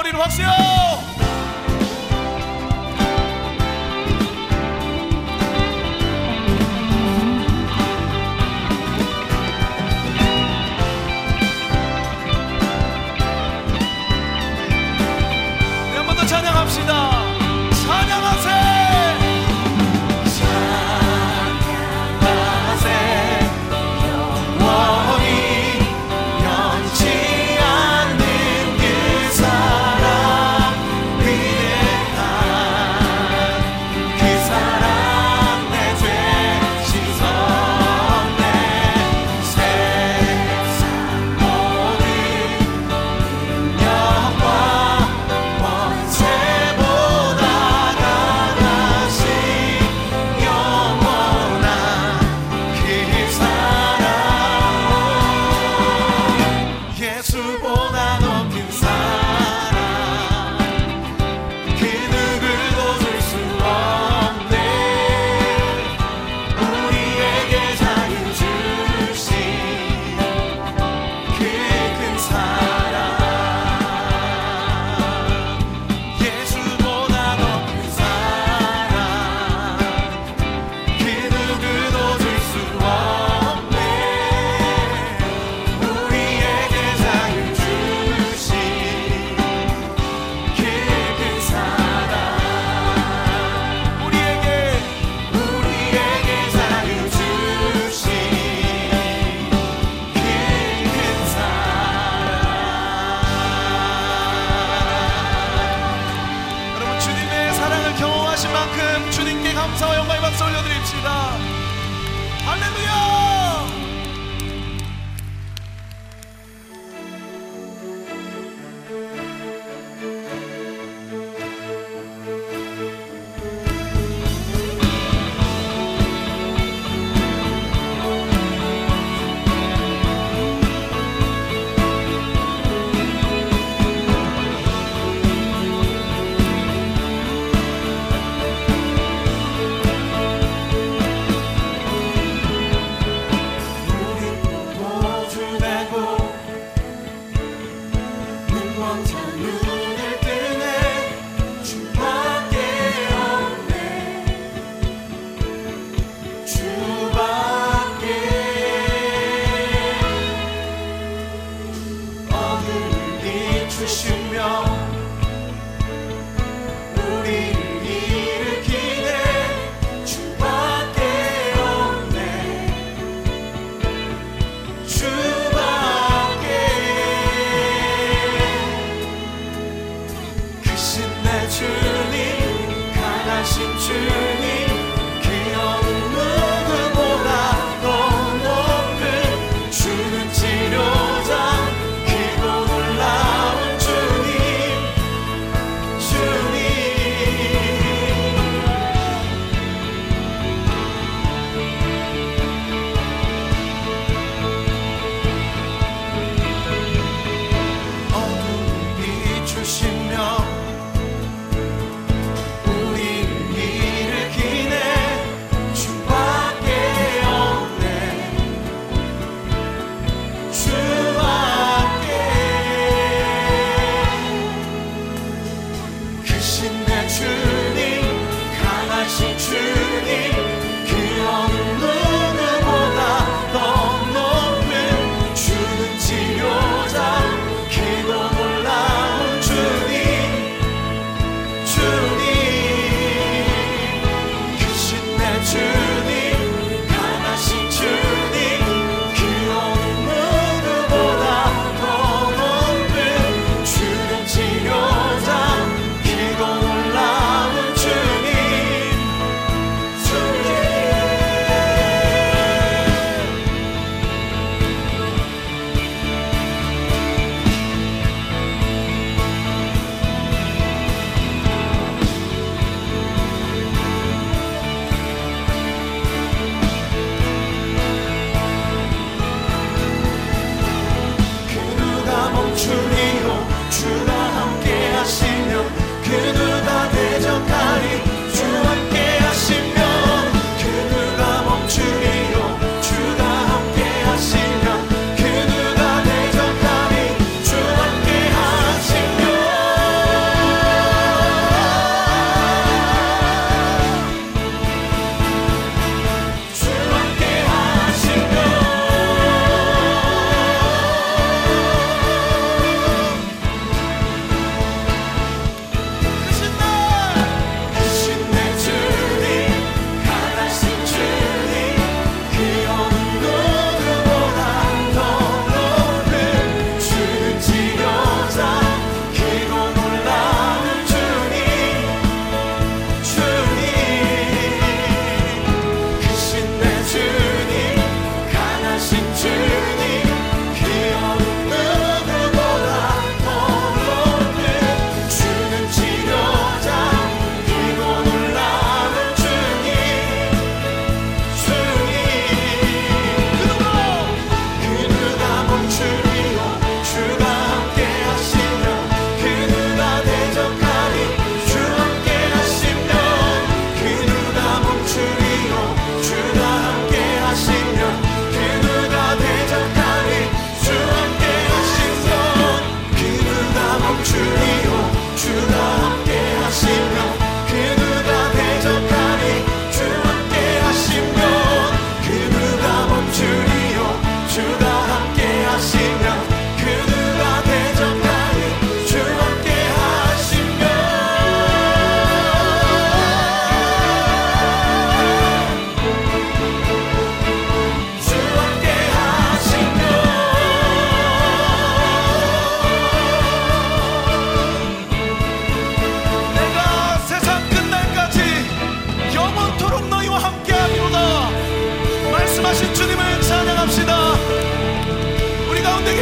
우리 두 choose.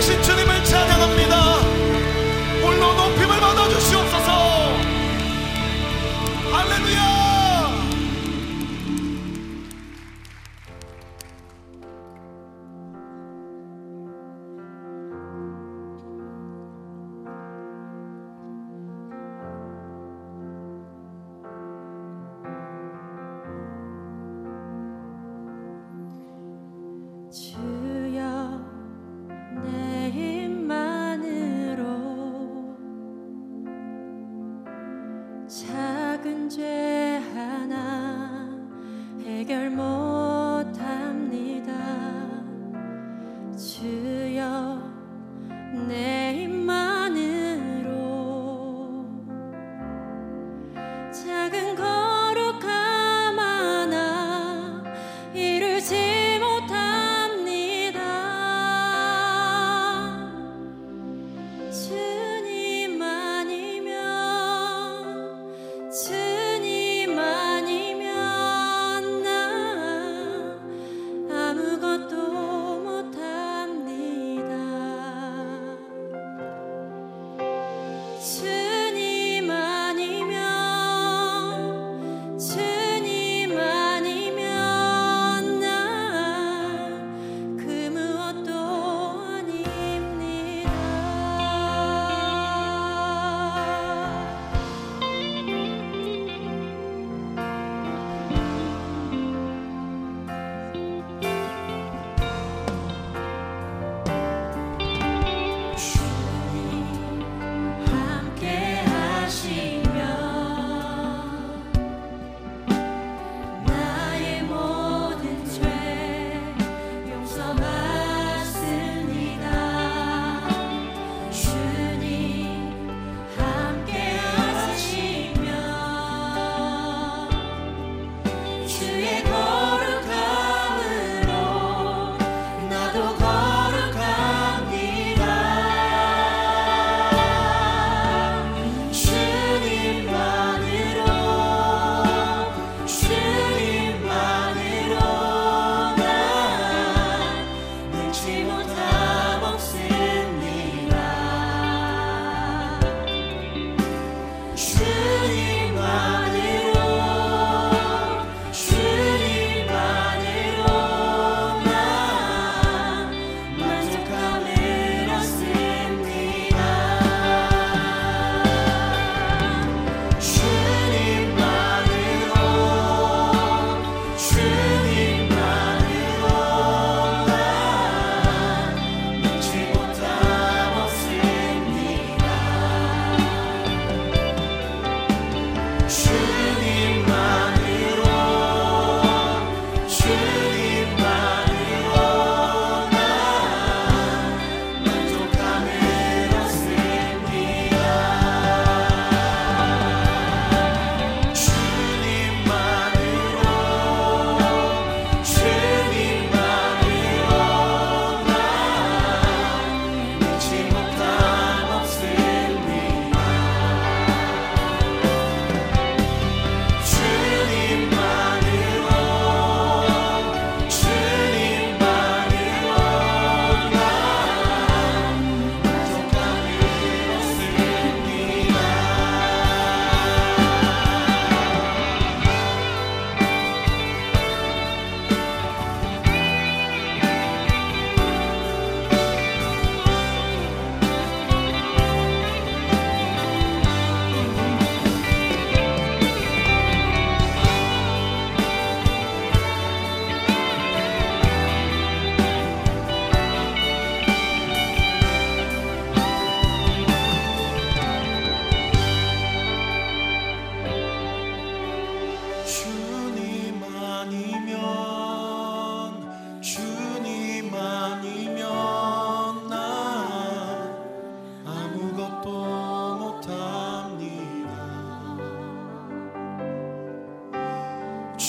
listen to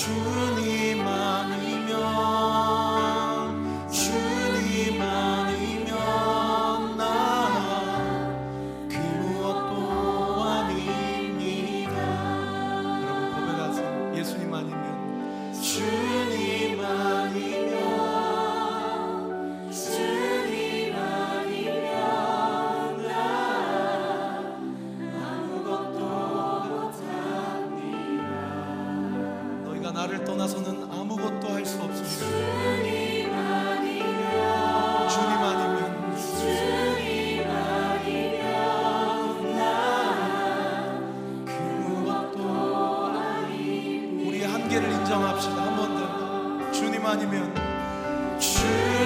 true. 한계를 인정합시다. 한 번 더. 주님 아니면 주님.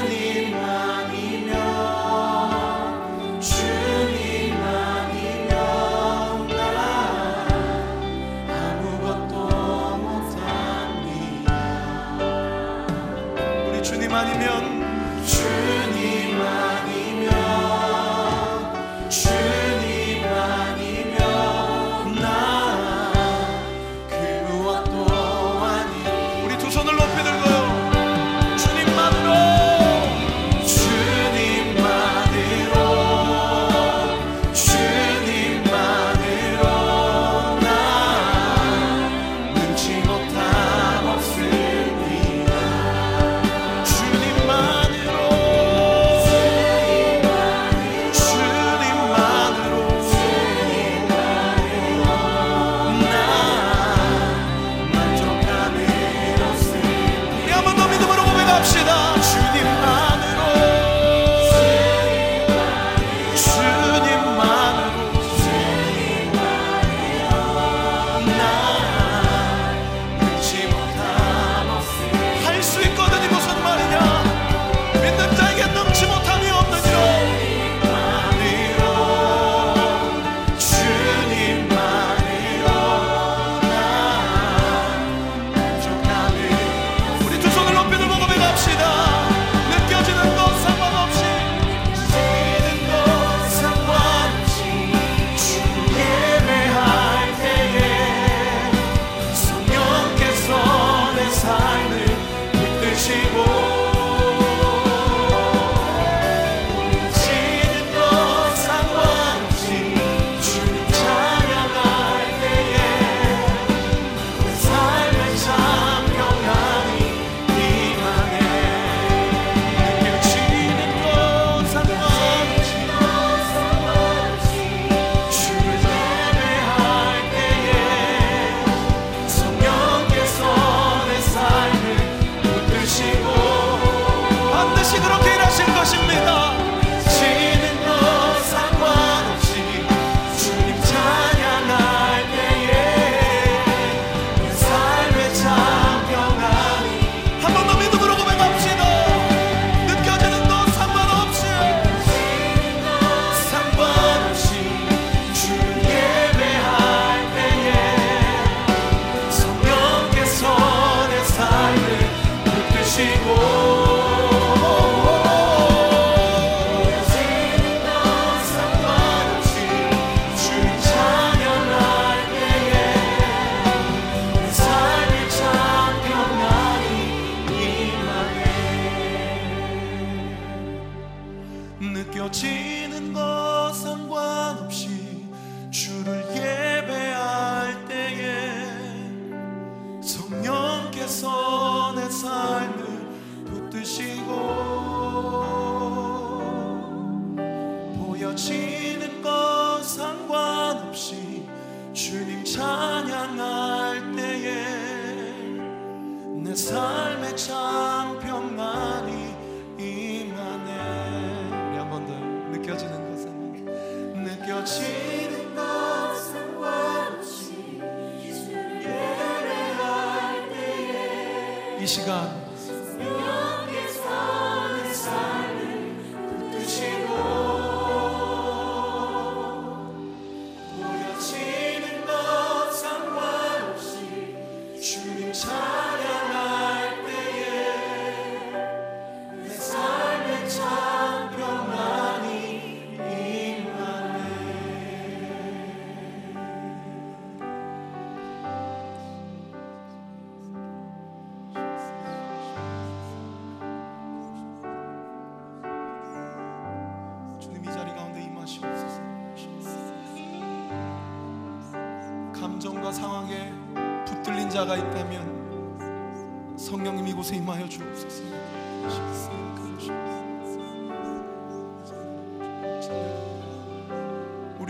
느껴지는 것 상관없이 주를 예배할 때에 성령께서 내 삶을 붙드시고 보여지는 것 상관없이 주님 찬양할 때에 내 삶 시간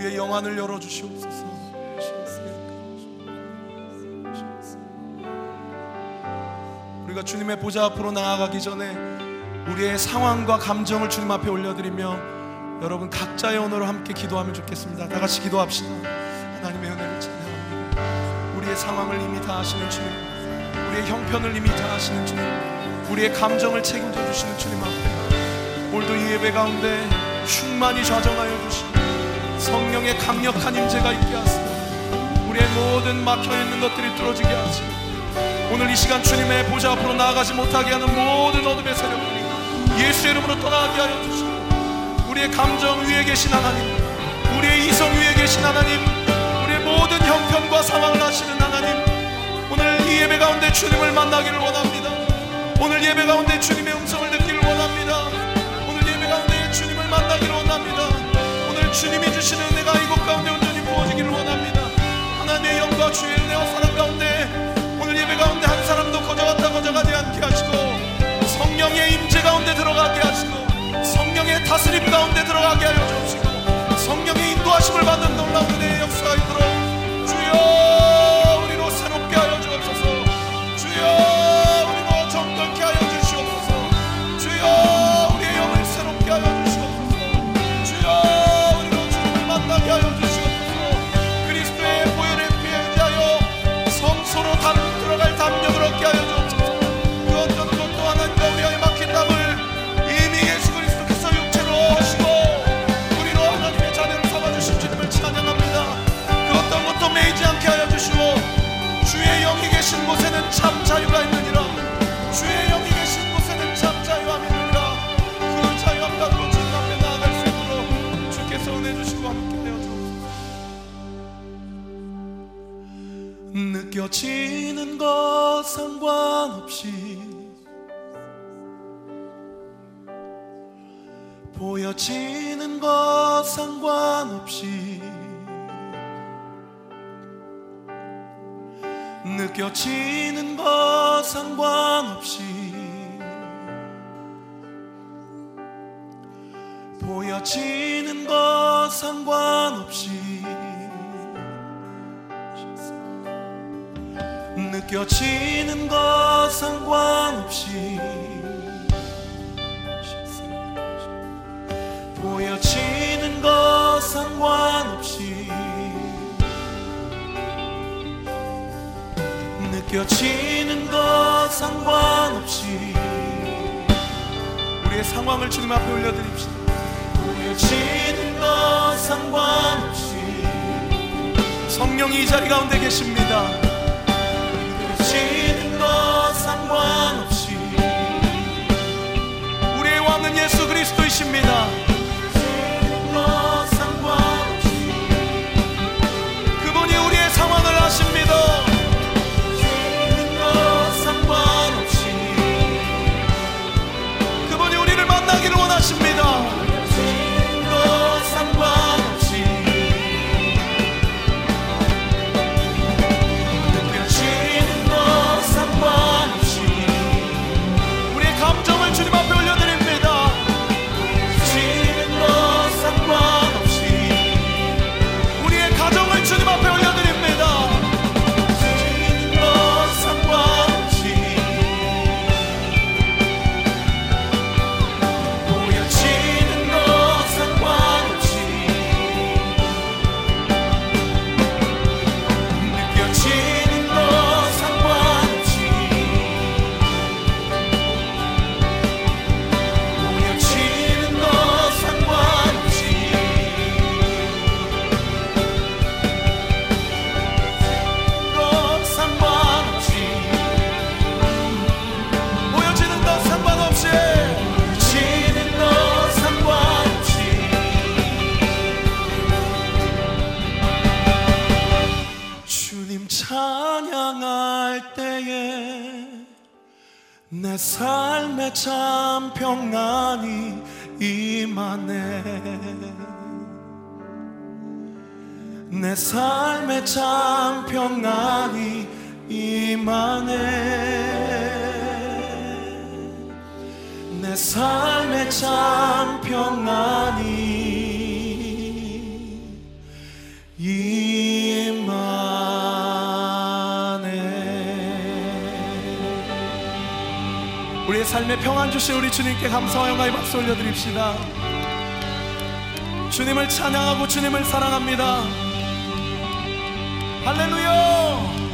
우리의 영안을 열어 주시옵소서 우리가 주님의 보좌 앞으로 나아가기 전에 우리의 상황과 감정을 주님 앞에 올려드리며 여러분 각자의 언어로 함께 기도하면 좋겠습니다. 다 같이 기도합시다. 하나님의 은혜를 찬양합니다. 우리의 상황을 이미 다 아시는 주님, 우리의 형편을 이미 다 아시는 주님, 우리의 감정을 책임져 주시는 주님 앞에 오늘도 이 예배 가운데 충만히 좌정하여 주시고 성령의 강력한 임재가 있게 하시고 우리의 모든 막혀 있는 것들이 뚫어지게 하시고 오늘 이 시간 주님의 보좌 앞으로 나아가지 못하게 하는 모든 어둠의 세력들이 예수의 이름으로 떠나게 하여 주시고 우리의 감정 위에 계신 하나님 우리의 이성 위에 계신 하나님 우리의 모든 형편과 상황을 아시는 하나님 오늘 이 예배 가운데 주님을 만나기를 원합니다. 오늘 예배 가운데 주님의 음성을 듣기 주님이 주시는 은혜가 이곳 가운데 온전히 부어지기를 원합니다. 하나님의 영과 주의 은혜와 사랑 가운데 오늘 예배 가운데 한 사람도 거저갔다 거저가지 않게 하시고 성령의 임재 가운데 들어가게 하시고 성령의 다스림 가운데 들어가게 하여 주시고 성령의 인도하심을 받는 놀라운 은혜의 역사가 있도록 주여 우리로 새롭게 하여 주옵소서. 주여 느껴지는 것 상관없이 보여지는 것 상관없이 느껴지는 것 상관없이 느껴지는 것 상관없이 우리의 상황을 주님 앞에 올려드립시다. 보여지는 것 상관없이 성령이 이 자리 가운데 계십니다. 느껴지는 것 상관없이 때에 내 삶에 참 평안이 임하네 내 삶에 참 평안이 임하네 내 삶에 참 평안이 삶에 평안 주신 우리 주님께 감사와 영광의 박수 올려드립시다. 주님을 찬양하고 주님을 사랑합니다. 할렐루야